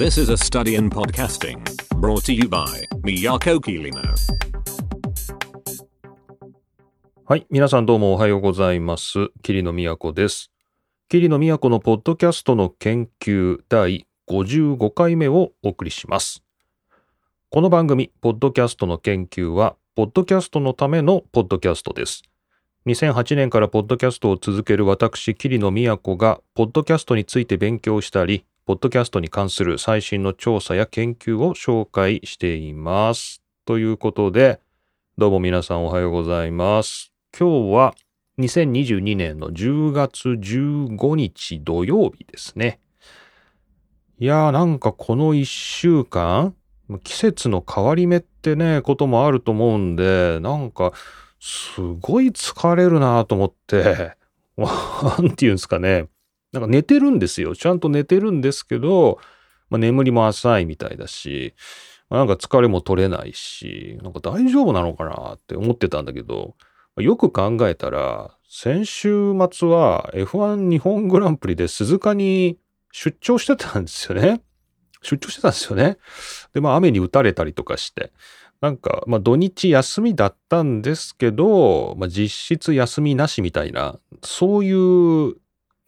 This is a study in podcasting brought to you by Miyako Kirino. はい。皆さんどうもおはようございます。桐野都です。桐野都のポッドキャストの研究第55回目をお送りします。この番組、ポッドキャストの研究は、ポッドキャストのためのポッドキャストです。2008年からポッドキャストを続ける私、桐野都が、ポッドキャストについて勉強したり、ポッドキャストに関する最新の調査や研究を紹介しています。ということで、どうも皆さんおはようございます。今日は2022年の10月15日土曜日ですね。いやーなんかこの1週間、季節の変わり目ってね、こともあると思うんで、なんかすごい疲れるなと思って、なんていうんですかね。なんか寝てるんですよ。ちゃんと寝てるんですけど、まあ、眠りも浅いみたいだし、まあなんか疲れも取れないし、なんか大丈夫なのかなって思ってたんだけど、よく考えたら、先週末は F1 日本グランプリで鈴鹿に出張してたんですよね。出張してたんですよね。で、まあ雨に打たれたりとかして。なんか、まあ土日休みだったんですけど、まあ実質休みなしみたいな、そういう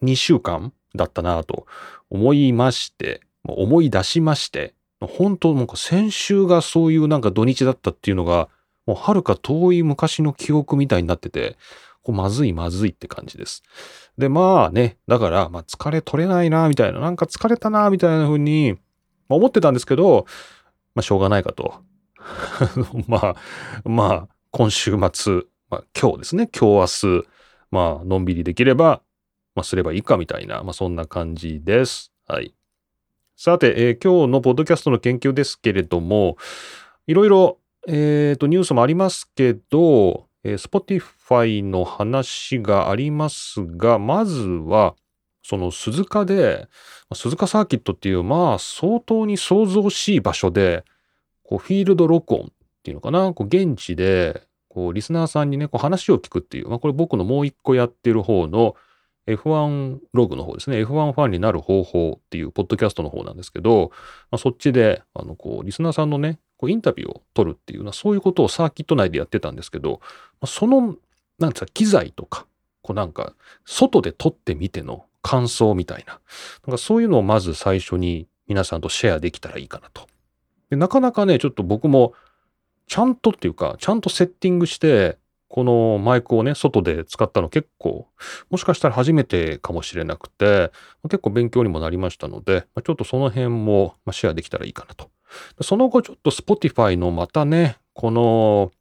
2週間だったなと思いまして、思い出しまして、本当なんか先週がそういうなんか土日だったっていうのが、もうはるか遠い昔の記憶みたいになってて、こうまずいまずいって感じです。で、まあね、だから、まあ疲れ取れないな、みたいな、なんか疲れたな、みたいな風にま思ってたんですけど、まあしょうがないかと。まあ、まあ、今週末、まあ今日ですね、今日明日、まあのんびりできれば、まあすればいいかみたいな、まあそんな感じです。はい。さて、えー今日のポッドキャストの研究ですけれども、いろいろ、えーと、ニュースもありますけど、えー Spotify の話がありますが、まずは、その鈴鹿で、鈴鹿サーキットっていう、まあ、相当に想像しい場所で、こう、フィールド録音っていうのかな、こう、現地で、こう、リスナーさんにね、こう、話を聞くっていう、まあ、これ僕のもう一個やってる方の F1 ログの方ですね。F1 ファンになる方法っていうポッドキャストの方なんですけど、まあ、そっちで、あの、こう、リスナーさんのね、こうインタビューを取るっていうような、そういうことをサーキット内でやってたんですけど、まあその、なんですか、機材とか、こうなんか、外で撮ってみての感想みたいな、なんかそういうのをまず最初に皆さんとシェアできたらいいかなと。でなかなかね、ちょっと僕も、ちゃんとっていうか、ちゃんとセッティングして、このマイクをね、外で使ったの結構、もしかしたら初めてかもしれなくて、結構勉強にもなりましたので、ちょっとその辺もシェアできたらいいかなと。その後ちょっと Spotify のまたね、この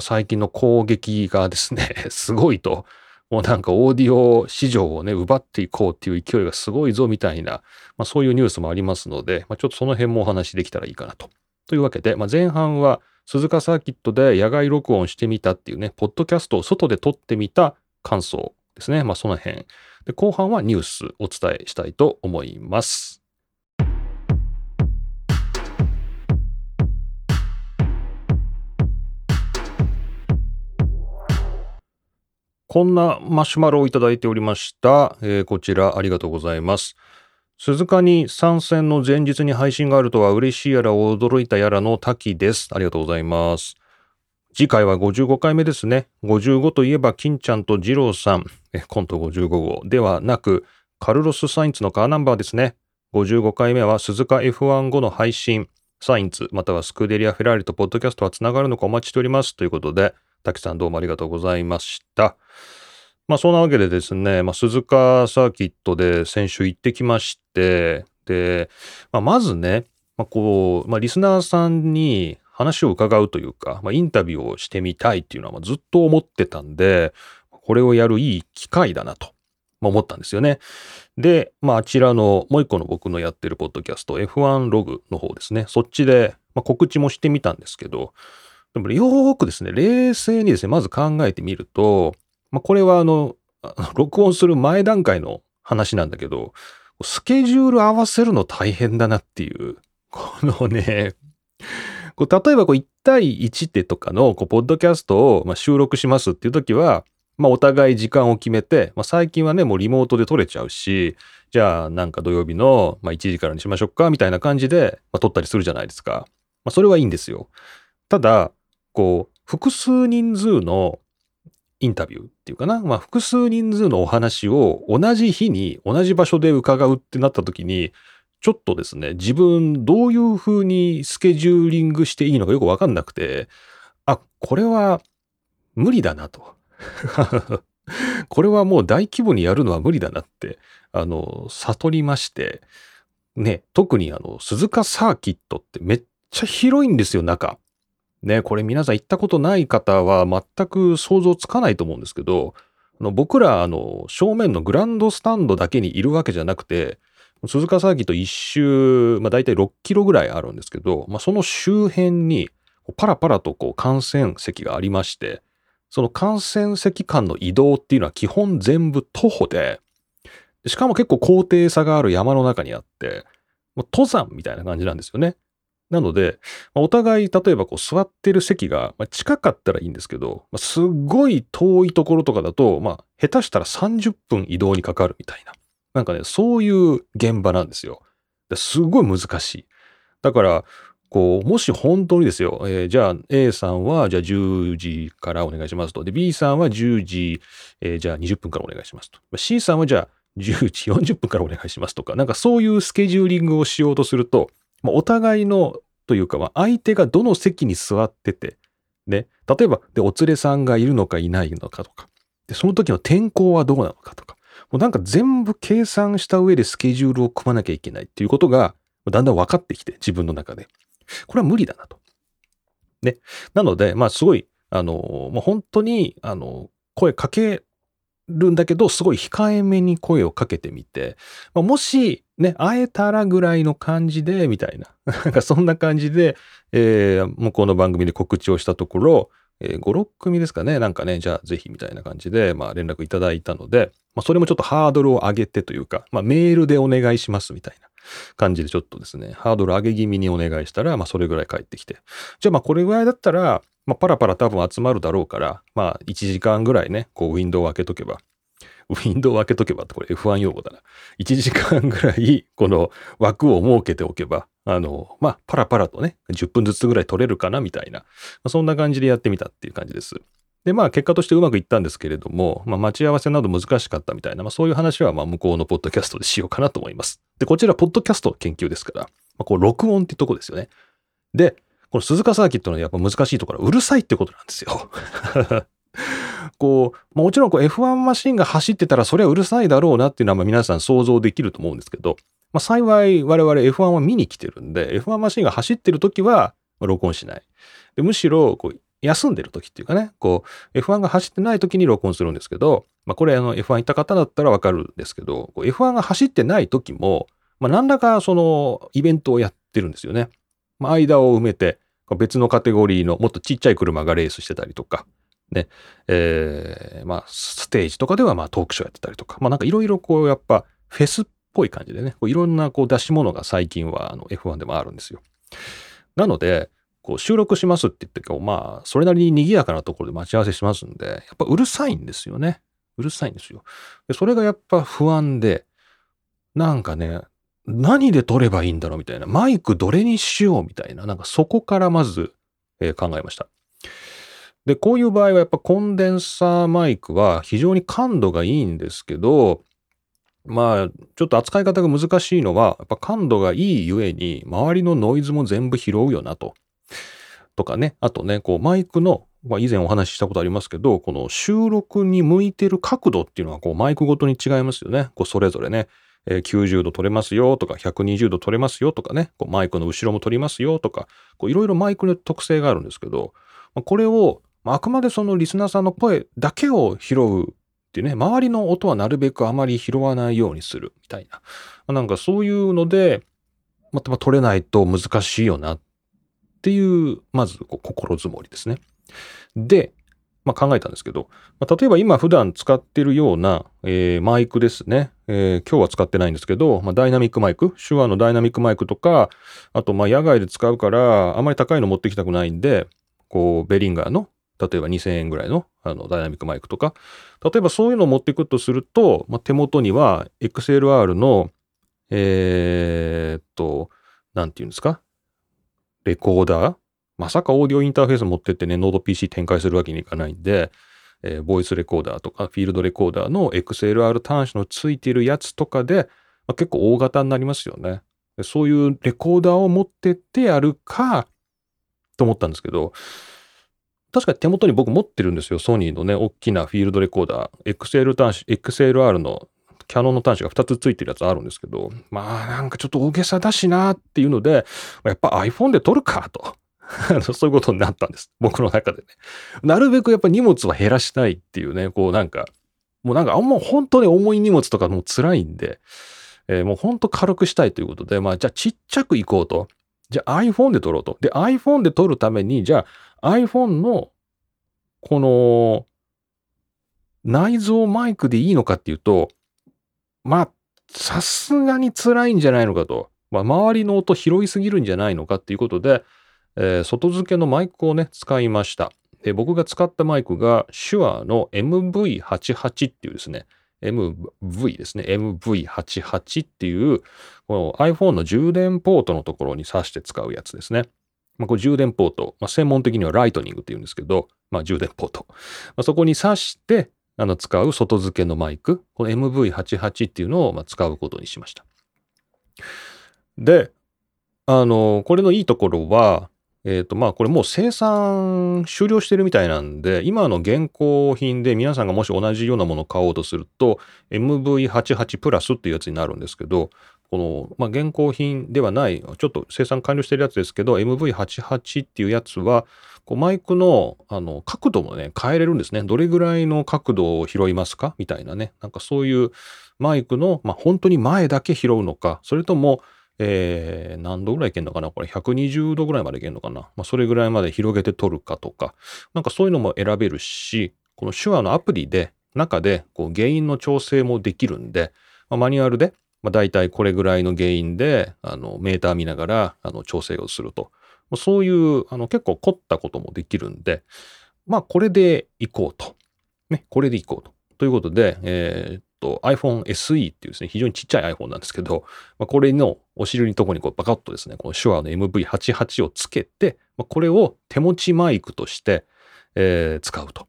最近の攻撃がですね、すごいと、もうなんかオーディオ市場をね、奪っていこうっていう勢いがすごいぞみたいな、まあそういうニュースもありますので、まあちょっとその辺もお話できたらいいかなと。というわけで、まあ前半は鈴鹿サーキットで野外録音してみたっていうね、ポッドキャストを外で撮ってみた感想ですね。まあその辺。で、後半はニュースお伝えしたいと思います。こんなマシュマロをいただいておりました。えーこちらありがとうございます。鈴鹿に参戦の前日に配信があるとは嬉しいやら驚いたやらの滝です。ありがとうございます。次回は55回目ですね。55といえば金ちゃんと二郎さん、コント55号ではなく、カルロス・サインツのカーナンバーですね。55回目は鈴鹿 F1 後の配信、サインツまたはスクーデリア・フェラーリとポッドキャストはつながるのかお待ちしております。ということで、滝さんどうもありがとうございました。まあそんなわけでですね、まあ、鈴鹿サーキットで先週行ってきまして、で、まあ、まずね、まあ、こう、まあ、リスナーさんに話を伺うというか、まあ、インタビューをしてみたいっていうのはずっと思ってたんで、これをやるいい機会だなと、ま、思ったんですよね。で、まあ、あちらのもう一個の僕のやってるポッドキャスト F1 ログの方ですね、そっちで、まあ、告知もしてみたんですけど、でもよーくですね、冷静にですね、まず考えてみると、まあ、これはあの、録音する前段階の話なんだけど、スケジュール合わせるの大変だなっていう、このね、こう例えばこう1対1ってとかのこうポッドキャストをま収録しますっていう時は、まあ、お互い時間を決めて、まあ、最近はね、もうリモートで撮れちゃうし、じゃあなんか土曜日の、ま、1時からにしましょうかみたいな感じで、ま、撮ったりするじゃないですか。まあ、それはいいんですよ。ただ、こう、複数人数のインタビューっていうかな、まあ、複数人数のお話を同じ日に同じ場所で伺うってなった時に、ちょっとですね、自分どういう風にスケジューリングしていいのかよくわかんなくて、あ、これは無理だなと。これはもう大規模にやるのは無理だなって、あの、悟りまして、ね、特にあの、鈴鹿サーキットってめっちゃ広いんですよ、中。ね、これ皆さん行ったことない方は全く想像つかないと思うんですけど、僕ら、あの、正面のグランドスタンドだけにいるわけじゃなくて、鈴鹿サーキット一周、まあ大体6キロぐらいあるんですけど、まあその周辺にパラパラとこう観戦席がありまして、その観戦席間の移動っていうのは基本全部徒歩で、しかも結構高低差がある山の中にあって、もう登山みたいな感じなんですよね。なので、お互い、例えばこう座ってる席が近かったらいいんですけど、すごい遠いところとかだと、まあ、下手したら30分移動にかかるみたいな。なんかね、そういう現場なんですよ。すごい難しい。だから、こう、もし本当にですよ、えー、じゃあ A さんはじゃあ10時からお願いしますと。で、B さんは10時、えー、じゃあ20分からお願いしますと。C さんはじゃあ10時40分からお願いしますとか、なんかそういうスケジューリングをしようとすると、まあ、お互いのというか、まあ、相手がどの席に座ってて、ね、例えば、で、お連れさんがいるのかいないのかとか、で、その時の天候はどうなのかとか、もうなんか全部計算した上でスケジュールを組まなきゃいけないっていうことが、だんだん分かってきて、自分の中で。これは無理だなと。ね。なので、まあすごい、あの、もう本当に、あの、声かけるんだけど、すごい控えめに声をかけてみて、まあ、もし、ね、会えたらぐらいの感じで、みたいな。なんかそんな感じで、えー、向こうの番組で告知をしたところ、えー、5、6組ですかね。なんかね、じゃあぜひみたいな感じで、まあ連絡いただいたので、まあそれもちょっとハードルを上げてというか、まあメールでお願いしますみたいな感じでちょっとですね、ハードル上げ気味にお願いしたら、まあそれぐらい返ってきて。じゃあまあこれぐらいだったら、まあパラパラ多分集まるだろうから、まあ1時間ぐらいね、こうウィンドウを開けとけば、ウィンドウを開けとけばってこれ F1 用語だな。1時間ぐらいこの枠を設けておけば、あの、まあ、パラパラとね、10分ずつぐらい取れるかなみたいな、まあ、そんな感じでやってみたっていう感じです。で、まあ、結果としてうまくいったんですけれども、まあ、待ち合わせなど難しかったみたいな、まあ、そういう話は、まあ、向こうのポッドキャストでしようかなと思います。で、こちら、ポッドキャスト研究ですから、まあ、こう、録音ってとこですよね。で、この鈴鹿サーキットのやっぱ難しいところはうるさいってことなんですよ。こう、もちろんこう F1 マシンが走ってたらそれはうるさいだろうなっていうのはま皆さん想像できると思うんですけど、まあ、幸い我々 F1 は見に来てるんで、F1 マシンが走ってる時は録音しない。でむしろこう休んでる時っていうかね、こう F1 が走ってない時に録音するんですけど、まあ、これあの F1 行った方だったらわかるんですけど、F1 が走ってない時も、まあ、何らかそのイベントをやってるんですよね。まあ、間を埋めて、別のカテゴリーのもっとちっちゃい車がレースしてたりとか、ね、えー、まあ、ステージとかではまあトークショーやってたりとか、まあなんかいろいろこうやっぱフェスっぽい感じでね、いろんなこう出し物が最近はあの F1 でもあるんですよ。なので、こう収録しますって言ってこう、まあ、それなりに賑やかなところで待ち合わせしますんで、やっぱうるさいんですよね。うるさいんですよ。でそれがやっぱ不安で、なんかね、何で撮ればいいんだろうみたいな、マイクどれにしようみたいな、なんかそこからまず、えー、考えました。で、こういう場合はやっぱコンデンサーマイクは非常に感度がいいんですけど、まあ、ちょっと扱い方が難しいのは、やっぱ感度がいいゆえに、周りのノイズも全部拾うよなと。とかね、あとね、こうマイクの、まあ、以前お話ししたことありますけど、この収録に向いてる角度っていうのは、こうマイクごとに違いますよね。こうそれぞれね。え90度取れますよとか、120度取れますよとかね、こうマイクの後ろも取りますよとか、いろいろマイクの特性があるんですけど、まあ、これをまああくまでそのリスナーさんの声だけを拾うっていうね、周りの音はなるべくあまり拾わないようにするみたいな。なんかそういうので、また取れないと難しいよなっっていう、まずこう心づもりですね。で、まあ、考えたんですけど、まあ、例えば今普段使ってるような、えー、マイクですね、えー、今日は使ってないんですけど、まあ、ダイナミックマイク、手話のダイナミックマイクとか、あとまあ野外で使うから、あまり高いの持ってきたくないんで、こう、ベリンガーの例えば2000円ぐらいのあのダイナミックマイクとか、例えばそういうのを持っていくとすると、まあ、手元には XLR の、えー、っと、なんていうんですか？レコーダー？まさかオーディオインターフェース持ってってね、ノード PC 展開するわけにいかないんで、えー、ボイスレコーダーとかフィールドレコーダーの XLR 端子のついてるやつとかで、まあ、結構大型になりますよね。そういうレコーダーを持ってってやるか、と思ったんですけど、確かに手元に僕持ってるんですよ。ソニーのね、大きなフィールドレコーダー。XL 端子、XLR のキャノンの端子が2つついてるやつあるんですけど、まあなんかちょっと大げさだしなっていうので、やっぱ iPhone で撮るかと。そういうことになったんです。僕の中でね。なるべくやっぱ荷物は減らしたいっていうね、こうなんか、もうなんかあんま本当に重い荷物とかも辛いんで、えー、もう本当軽くしたいということで、まあじゃあちっちゃく行こうと。じゃあ iPhone で撮ろうと。で、iPhone で撮るために、じゃあ iPhone のこの内蔵マイクでいいのかっていうと、まあ、さすがに辛いんじゃないのかと。まあ、周りの音拾いすぎるんじゃないのかっていうことで、えー、外付けのマイクをね、使いました。で、僕が使ったマイクが、手話の MV88 っていうですね、MV ですね、MV88 っていう、この iPhone の充電ポートのところに挿して使うやつですね。まあ、これ充電ポート、まあ、専門的にはライトニングって言うんですけど、まあ、充電ポート。まあ、そこに挿して、あの、使う外付けのマイク、この MV88 っていうのを、ま、使うことにしました。で、あの、これのいいところは、えっ、ー、と、まあ、これもう生産終了してるみたいなんで、今の現行品で皆さんがもし同じようなものを買おうとすると、MV88 プラスっていうやつになるんですけど、この、まあ、現行品ではない、ちょっと生産完了してるやつですけど、MV88 っていうやつは、こうマイクのあの角度もね、変えれるんですね。どれぐらいの角度を拾いますか？みたいなね。なんかそういうマイクの、まあ、本当に前だけ拾うのか、それとも、えー、何度ぐらいいけんのかな？これ120度ぐらいまでいけんのかな？まあ、それぐらいまで広げて撮るかとか、なんかそういうのも選べるし、この手話のアプリで、中でこう原因の調整もできるんで、まあ、マニュアルで、まあ、大体これぐらいの原因で、あの、メーター見ながら、あの、調整をすると。そういう、あの、結構凝ったこともできるんで、まあ、これでいこうと。ね、これでいこうと。ということで、えー、と iPhone SE っていうですね、非常にちっちゃい iPhone なんですけど、まあ、これのお尻のところにこうバカッとですね、この手話の MV88 をつけて、まあ、これを手持ちマイクとして、えー、使うと。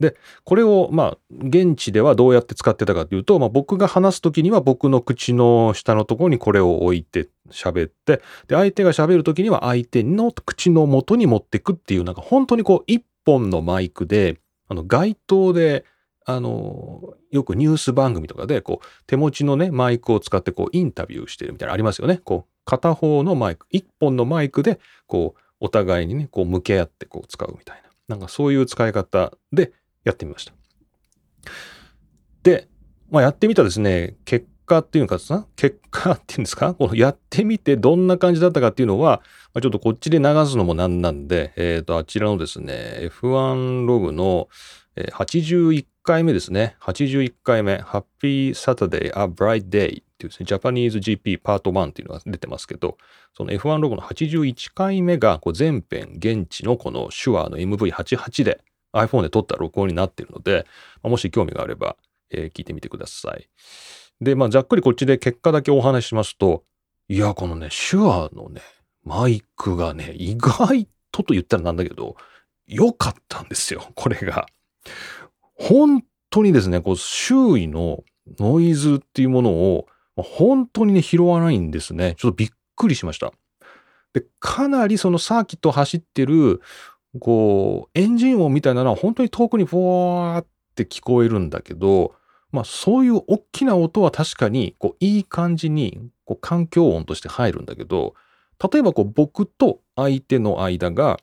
で、これを、まあ、現地ではどうやって使ってたかというと、まあ、僕が話すときには僕の口の下のところにこれを置いて喋って、で、相手が喋るときには相手の口の元に持ってくっていう、なんか本当にこう、一本のマイクで、あの、街頭で、あの、よくニュース番組とかで、こう、手持ちのね、マイクを使って、こう、インタビューしてるみたいなのありますよね。こう、片方のマイク、一本のマイクで、こう、お互いにね、こう、向け合って、こう、使うみたいな。なんかそういう使い方でやってみました。で、まあ、やってみたですね、結果っていうのかさ、結果っていうんですか？このやってみてどんな感じだったかっていうのは、まあ、ちょっとこっちで流すのもなんなんで、えっ、ー、と、あちらのですね、F1 ログの81回目ですね。81回目、Happy Saturday, a Bright Day っていうですね、ジャパニーズ GP パート1っていうのが出てますけど、その F1 ロゴの81回目がこう全編現地のこの手話の MV88 で iPhone で撮った録音になっているので、もし興味があれば、えー、聞いてみてください。で、まあ、ざっくりこっちで結果だけお話ししますと、いや、このね、手話のね、マイクがね、意外とと言ったらなんだけど、良かったんですよ、これが。本当にですね、こう周囲のノイズっていうものを本当にね、拾わないんですね。ちょっとびっくりしました。で、かなりそのサーキットを走ってる、こう、エンジン音みたいなのは本当に遠くにふわーって聞こえるんだけど、まあそういう大きな音は確かにこういい感じにこう環境音として入るんだけど、例えばこう僕と相手の間が、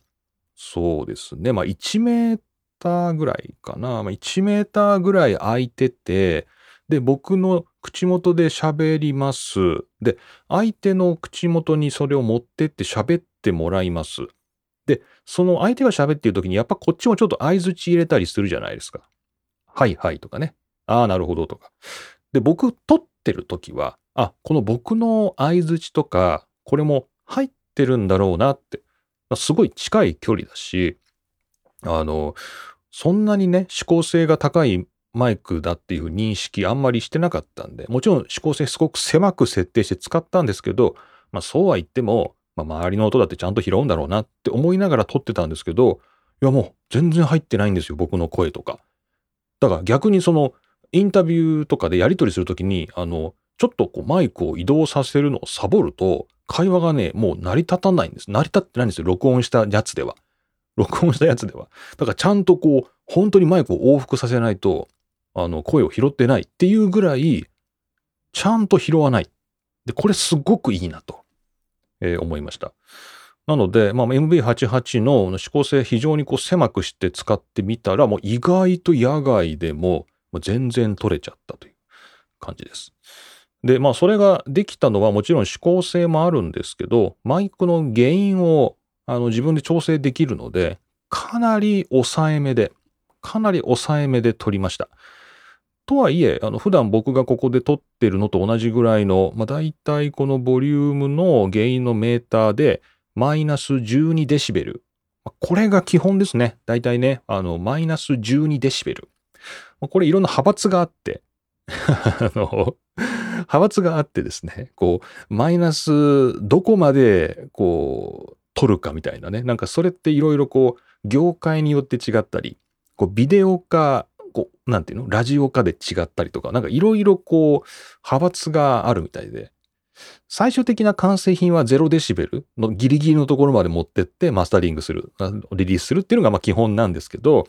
そうですね、まあ1メーターぐらいかな。まあ、1メーターぐらい空いてて、で、僕の口元で喋ります。で、相手の口元にそれを持ってって喋ってもらいます。で、その相手が喋ってる時に、やっぱこっちもちょっと相づち入れたりするじゃないですか。はいはいとかね。ああ、なるほどとか。で、僕撮ってる時は、あ、この僕の相づちとか、これも入ってるんだろうなって。すごい近い距離だし、あの、そんなにね、指向性が高いマイクだっていう認識あんまりしてなかったんで、もちろん指向性すごく狭く設定して使ったんですけど、まあそうは言っても、まあ周りの音だってちゃんと拾うんだろうなって思いながら撮ってたんですけど、いやもう全然入ってないんですよ、僕の声とか。だから逆にそのインタビューとかでやり取りするときに、あの、ちょっとこうマイクを移動させるのをサボると、会話がね、もう成り立たないんです。成り立ってないんですよ。録音したやつでは。録音したやつでは。だからちゃんとこう、本当にマイクを往復させないと、あの、声を拾ってないっていうぐらい、ちゃんと拾わない。で、これすごくいいなと、えー、思いました。なので、まあ、MV88 の指向性非常にこう狭くして使ってみたら、もう意外と野外でも全然取れちゃったという感じです。で、まあ、それができたのはもちろん指向性もあるんですけど、マイクの原因をあの自分で調整できるので、かなり抑えめで、かなり抑えめで撮りました。とはいえ、あの普段僕がここで撮ってるのと同じぐらいの、まあ、大体このボリュームの原因のメーターで、マイナス12デシベル。これが基本ですね。大体ね、あの、マイナス12デシベル。これいろんな派閥があって、あの、派閥があってですね、こう、マイナスどこまで、こう、取るかみたいなね。なんかそれっていろいろこう、業界によって違ったり、こう、ビデオか、こう、なんていうの？ラジオかで違ったりとか、なんかいろいろこう、派閥があるみたいで、最終的な完成品は0デシベルのギリギリのところまで持ってってマスタリングする、リリースするっていうのがまあ基本なんですけど、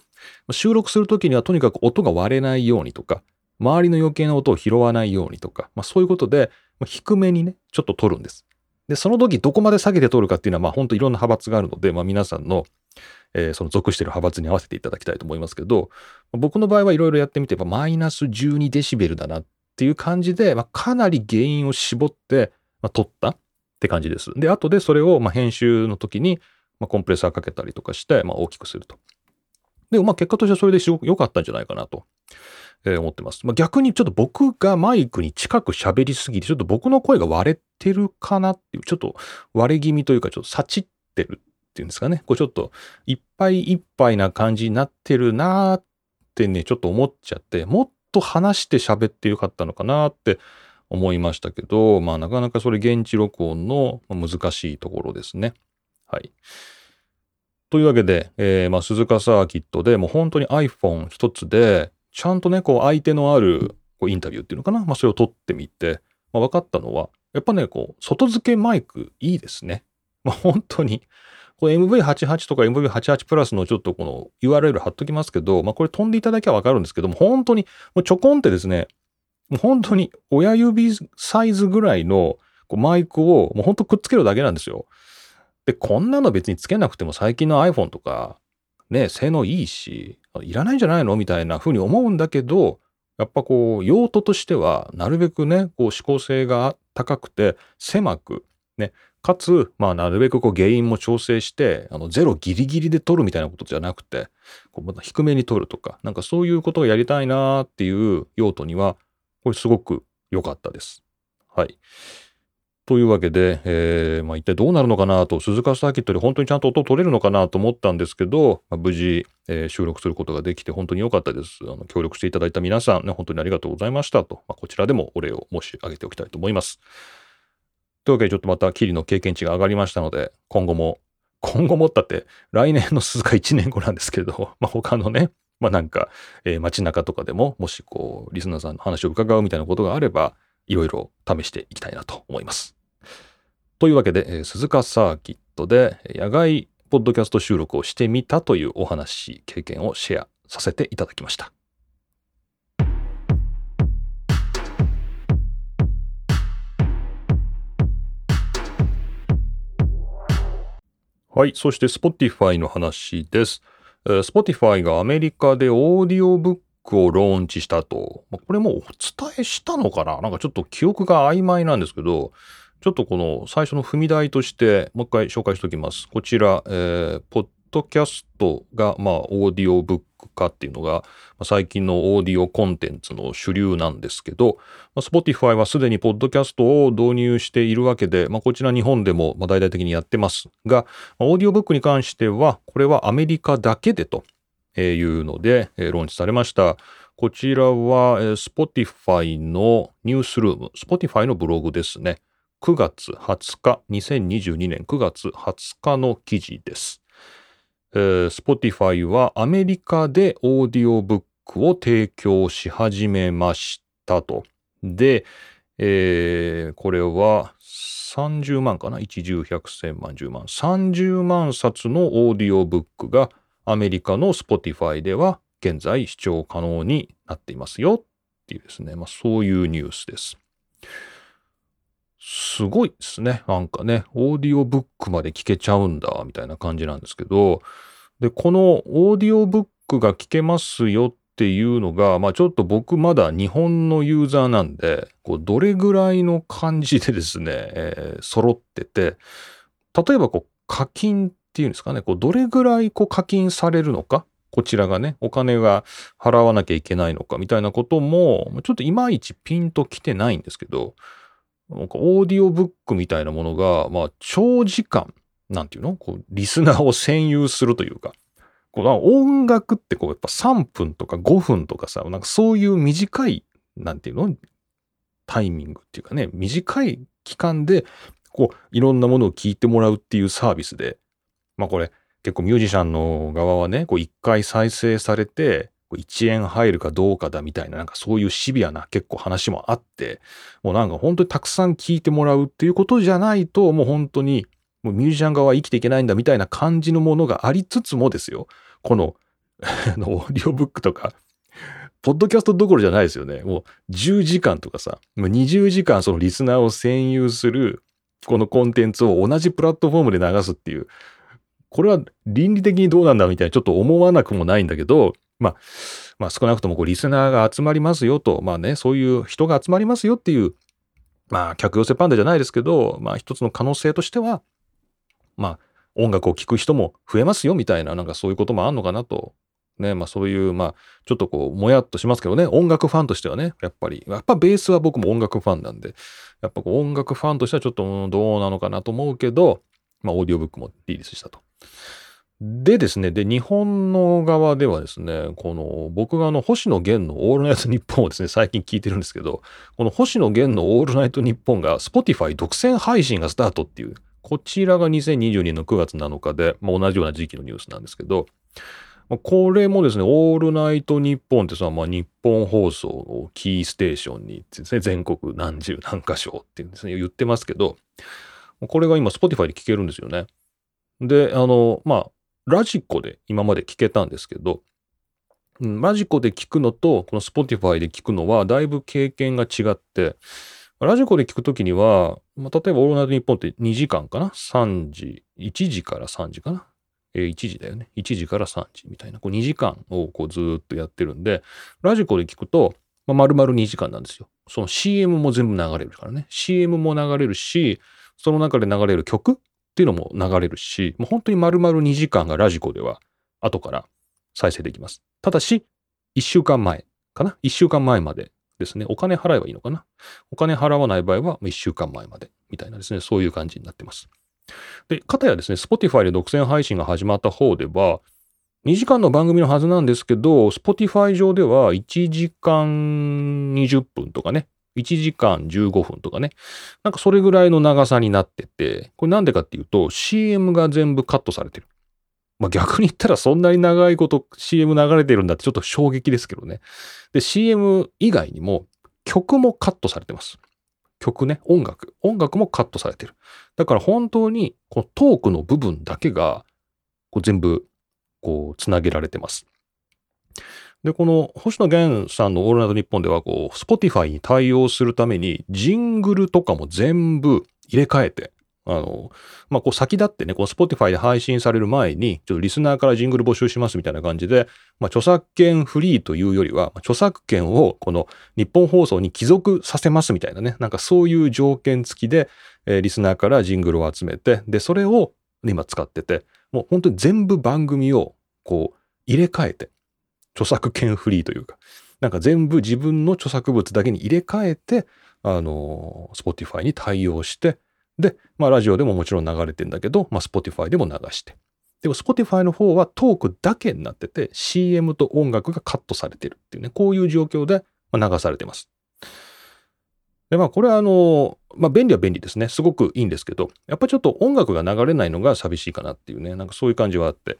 収録するときにはとにかく音が割れないようにとか、周りの余計な音を拾わないようにとか、まあ、そういうことで、低めにね、ちょっと取るんです。で、その時どこまで下げて取るかっていうのは、まあ本当いろんな派閥があるので、まあ皆さんの、えー、その属している派閥に合わせていただきたいと思いますけど、僕の場合はいろいろやってみて、マイナス12デシベルだなっていう感じで、まあ、かなり原因を絞って、まあ、取ったって感じです。で、後でそれをまあ編集の時に、まあ、コンプレッサーかけたりとかして、まあ、大きくすると。で、まあ結果としてはそれですごく良かったんじゃないかなと。えー、思ってます。まあ、逆にちょっと僕がマイクに近く喋りすぎて、ちょっと僕の声が割れてるかなっていう、ちょっと割れ気味というか、ちょっとさちってるっていうんですかね。こうちょっといっぱいいっぱいな感じになってるなーってね、ちょっと思っちゃって、もっと話して喋ってよかったのかなって思いましたけど、まあなかなかそれ現地録音の難しいところですね。はい。というわけで、えー、まあ鈴鹿サーキットでもう本当に iPhone 一つでちゃんとね、こう相手のあるこうインタビューっていうのかな、まあ、それを取ってみて、まあ、分かったのは、やっぱね、こう、外付けマイクいいですね。まあ、本当に。これ MV88 とか MV88 プラスのちょっとこの URL 貼っときますけど、まあこれ飛んでいただけばわかるんですけども、本当に、もうちょこんってですね、もう本当に親指サイズぐらいのこうマイクをもう本当くっつけるだけなんですよ。で、こんなの別につけなくても最近の iPhone とかね、性能いいし、いらないんじゃないの？みたいな風に思うんだけど、やっぱこう、用途としては、なるべくね、こう、指向性が高くて、狭く、ね、かつ、まあ、なるべくこう、原因も調整して、あの、ゼロギリギリで取るみたいなことじゃなくて、こう、また低めに取るとか、なんかそういうことをやりたいなっていう用途には、これすごく良かったです。はい。というわけで、えー、まあ、一体どうなるのかなと、鈴鹿サーキットで本当にちゃんと音取れるのかなと思ったんですけど、まあ、無事、えー、収録することができて本当に良かったです。あの協力していただいた皆さん、ね、本当にありがとうございましたと、まあ、こちらでもお礼を申し上げておきたいと思います。というわけで、ちょっとまた、キリの経験値が上がりましたので、今後も、今後もったって、来年の鈴鹿1年後なんですけれど、まあ、他のね、まあなんか、えー、街中とかでも、もしこう、リスナーさんの話を伺うみたいなことがあれば、いろいろ試していきたいなと思います。というわけで、えー、鈴鹿サーキットで野外ポッドキャスト収録をしてみたというお話、経験をシェアさせていただきました。はい。そして Spotify の話です。え、Spotify がアメリカでオーディオブックをローンチしたと。ま、これもお伝えしたのかな？なんかちょっと記憶が曖昧なんですけど、ちょっとこの最初の踏み台としてもう一回紹介しておきます。こちら、えー、ポッドキャストが、まあ、オーディオブック化っていうのが、最近のオーディオコンテンツの主流なんですけど、まあ、Spotify はすでにポッドキャストを導入しているわけで、まあ、こちら日本でも大々的にやってますが、オーディオブックに関しては、これはアメリカだけでというので、えー、ローンチされました。こちらは、えー、Spotify のニュースルーム、Spotify のブログですね。9月20日、2022年9月20日の記事です。えー、Spotify はアメリカでオーディオブックを提供し始めましたと。で、えー、これは30万かな ?1、10、100、1000万、10万。30万冊のオーディオブックがアメリカの Spotify では現在視聴可能になっていますよっていうですね、まあそういうニュースです。すごいですね。なんかね、オーディオブックまで聞けちゃうんだ、みたいな感じなんですけど、で、このオーディオブックが聞けますよっていうのが、まあちょっと僕まだ日本のユーザーなんで、こうどれぐらいの感じでですね、えー、揃ってて、例えばこう課金っていうんですかね、こうどれぐらいこう課金されるのか、こちらがね、お金が払わなきゃいけないのかみたいなことも、ちょっといまいちピンと来てないんですけど、なんかオーディオブックみたいなものが、まあ、長時間、なんていうの？こう、リスナーを占有するというか、こう音楽ってこう、やっぱ3分とか5分とかさ、なんかそういう短い、なんていうの？タイミングっていうかね、短い期間で、こう、いろんなものを聞いてもらうっていうサービスで、まあこれ、結構ミュージシャンの側はね、こう一回再生されて、1円入るかどうかだみたいな、なんかそういうシビアな結構話もあって、もうなんか本当にたくさん聞いてもらうっていうことじゃないと、もう本当に、もうミュージシャン側は生きていけないんだみたいな感じのものがありつつもですよ、この、の、オーディオブックとか、ポッドキャストどころじゃないですよね。もう10時間とかさ、もう20時間そのリスナーを占有するこのコンテンツを同じプラットフォームで流すっていう、これは倫理的にどうなんだみたいなちょっと思わなくもないんだけど、まあ、まあ少なくともこうリスナーが集まりますよと、まあね、そういう人が集まりますよっていう、まあ客寄せパンダじゃないですけど、まあ一つの可能性としては、まあ音楽を聴く人も増えますよみたいな、なんかそういうこともあんのかなと。ね、まあそういう、まあちょっとこう、もやっとしますけどね、音楽ファンとしてはね、やっぱり、やっぱベースは僕も音楽ファンなんで、やっぱこう音楽ファンとしてはちょっとどうなのかなと思うけど、まあオーディオブックもリリースしたと。でですね、で、日本の側ではですね、この、僕があの、星野源のオールナイトニッポンをですね、最近聞いてるんですけど、この星野源のオールナイトニッポンが Spotify 独占配信がスタートっていう、こちらが2022年の9月7日で、まあ、同じような時期のニュースなんですけど、これもですね、オールナイトニッポンってさ、まあ、日本放送をキーステーションにですね、全国何十何箇所ってですね、言ってますけど、これが今 Spotify で聞けるんですよね。で、あの、まあ、ラジコで今まで聞けたんですけど、うん、ラジコで聞くのと、この Spotify で聞くのは、だいぶ経験が違って、ラジコで聞くときには、まあ、例えばオールナイトニッポンって2時間かな ?3 時、1時から3時かな？えー、1時だよね。1時から3時みたいな、こう2時間をこうずっとやってるんで、ラジコで聞くと、まあ、丸々2時間なんですよ。その CM も全部流れるからね。CM も流れるし、その中で流れる曲っていうのも流れるし、もう本当に丸々2時間がラジコでは後から再生できます。ただし、1週間前かな ?1 週間前までですね。お金払えばいいのかな？お金払わない場合は1週間前までみたいなですね、そういう感じになってます。で、かたやですね、Spotify で独占配信が始まった方では、2時間の番組のはずなんですけど、Spotify 上では1時間20分とかね、1時間15分とかね。なんかそれぐらいの長さになってて、これなんでかっていうと CM が全部カットされてる。まあ逆に言ったらそんなに長いこと CM 流れてるんだってちょっと衝撃ですけどね。で、CM 以外にも曲もカットされてます。曲ね、音楽。音楽もカットされてる。だから本当にこのトークの部分だけがこう全部こうつなげられてます。で、この星野源さんのオールナイトニッポンでは、こう、Spotify に対応するために、ジングルとかも全部入れ替えて、あの、まあ、こう先立ってね、この Spotify で配信される前に、ちょっとリスナーからジングル募集しますみたいな感じで、まあ、著作権フリーというよりは、著作権をこの日本放送に帰属させますみたいなね、なんかそういう条件付きで、えー、リスナーからジングルを集めて、で、それを今使ってて、もう本当に全部番組をこう入れ替えて、著作権フリーというか、なんか全部自分の著作物だけに入れ替えて、あの、Spotify に対応して、で、まあラジオでももちろん流れてんだけど、まあ Spotify でも流して。でも Spotify の方はトークだけになってて CM と音楽がカットされてるっていうね、こういう状況で流されてます。で、まあこれはあの、まあ便利は便利ですね。すごくいいんですけど、やっぱちょっと音楽が流れないのが寂しいかなっていうね、なんかそういう感じはあって。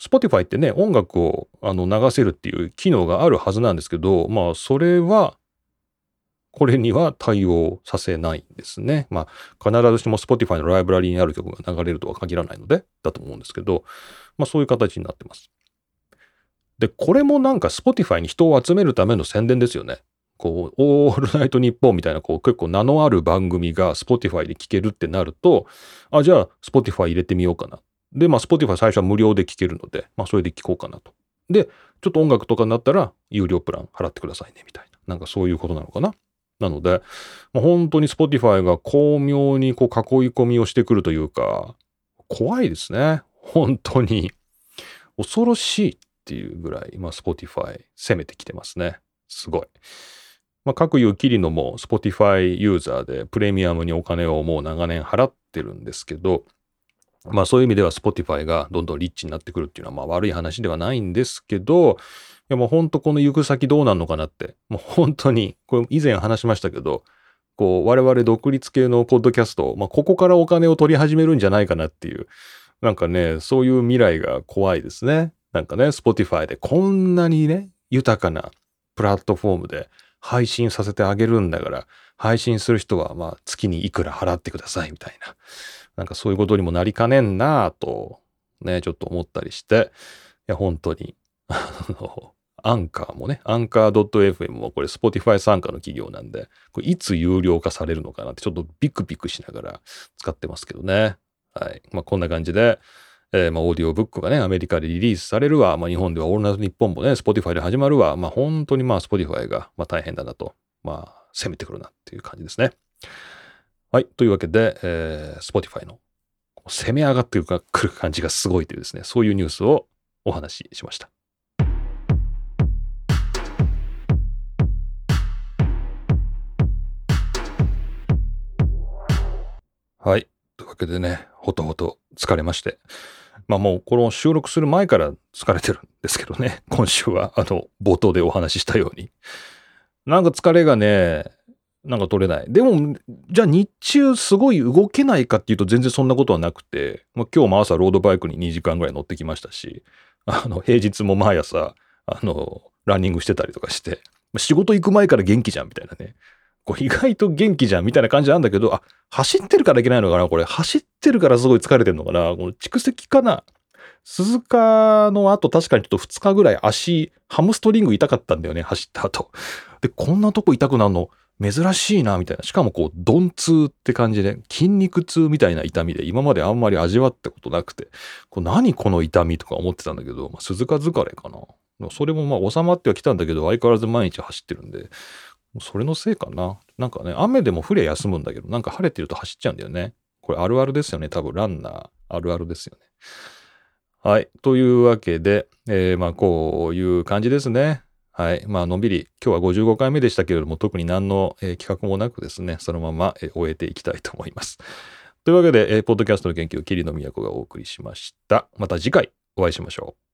Spotify ってね、音楽をあの流せるっていう機能があるはずなんですけど、まあそれはこれには対応させないんですね。まあ、必ずしも Spotify のライブラリーにある曲が流れるとは限らないので、だと思うんですけど、まあそういう形になってます。で、これもなんか Spotify に人を集めるための宣伝ですよね。こう、オールナイトニッポンみたいな、こう、結構名のある番組が Spotify で聴けるってなると、あ、じゃあ Spotify 入れてみようかな。で、まあ Spotify 最初は無料で聴けるので、まあそれで聴こうかなと。で、ちょっと音楽とかになったら有料プラン払ってくださいね、みたいな。なんかそういうことなのかな。なので、まあ、本当に Spotify が巧妙にこう囲い込みをしてくるというか、怖いですね。本当に。恐ろしいっていうぐらい、まあ、Spotify 攻めてきてますね。すごい。まあ、各有キリノも Spotify ユーザーでプレミアムにお金をもう長年払ってるんですけど、まあそういう意味では Spotify がどんどんリッチになってくるっていうのはまあ悪い話ではないんですけど、いやもう本当この行く先どうなんのかなって、もう本当に、これ以前話しましたけど、こう我々独立系のポッドキャスト、まあここからお金を取り始めるんじゃないかなっていう、なんかね、そういう未来が怖いですね。なんかね、Spotify でこんなにね、豊かなプラットフォームで配信させてあげるんだから、配信する人はまあ月にいくら払ってくださいみたいな。なんかそういうことにもなりかねんなぁと、ね、ちょっと思ったりして、いや、本当に、あの、アンカーもね、アンカー .fm もこれ Spotify 参加の企業なんで、これいつ有料化されるのかなってちょっとビクビクしながら使ってますけどね。はい。まあこんな感じで、えー、まあオーディオブックがね、アメリカでリリースされるわ、まあ日本ではオールナイトニッポンもね、Spotify で始まるわ、まあ本当にまあ Spotify がまあ大変だなと、まあ攻めてくるなっていう感じですね。はい。というわけで、えー、Spotify の攻め上がってくる感じがすごいというですね、そういうニュースをお話ししました。はい。というわけでね、ほとほと疲れまして。まあもうこの収録する前から疲れてるんですけどね。今週はあの冒頭でお話ししたように。なんか疲れがね、なんか取れない。でも、じゃあ日中すごい動けないかっていうと全然そんなことはなくて、まあ、今日も朝ロードバイクに2時間ぐらい乗ってきましたし、あの、平日も毎朝、あの、ランニングしてたりとかして、仕事行く前から元気じゃんみたいなね。こう意外と元気じゃんみたいな感じなんだけど、あ、走ってるからいけないのかなこれ。走ってるからすごい疲れてんのかなこの蓄積かな鈴鹿の後確かにちょっと2日ぐらい足、ハムストリング痛かったんだよね、走った後。で、こんなとこ痛くなるの？珍しいな、みたいな。しかもこう、鈍痛って感じで、筋肉痛みたいな痛みで、今まであんまり味わったことなくて、こ何この痛みとか思ってたんだけど、まあ、鈴鹿疲れかな。それもまあ収まってはきたんだけど、相変わらず毎日走ってるんで、それのせいかな。なんかね、雨でも降りゃ休むんだけど、なんか晴れてると走っちゃうんだよね。これあるあるですよね。多分ランナーあるあるですよね。はい。というわけで、えー、まあこういう感じですね。はい。まあのんびり、今日は55回目でしたけれども、特に何の、えー、企画もなくですね、そのまま、えー、終えていきたいと思います。というわけで、えー、ポッドキャストの研究、桐野都がお送りしました。また次回お会いしましょう。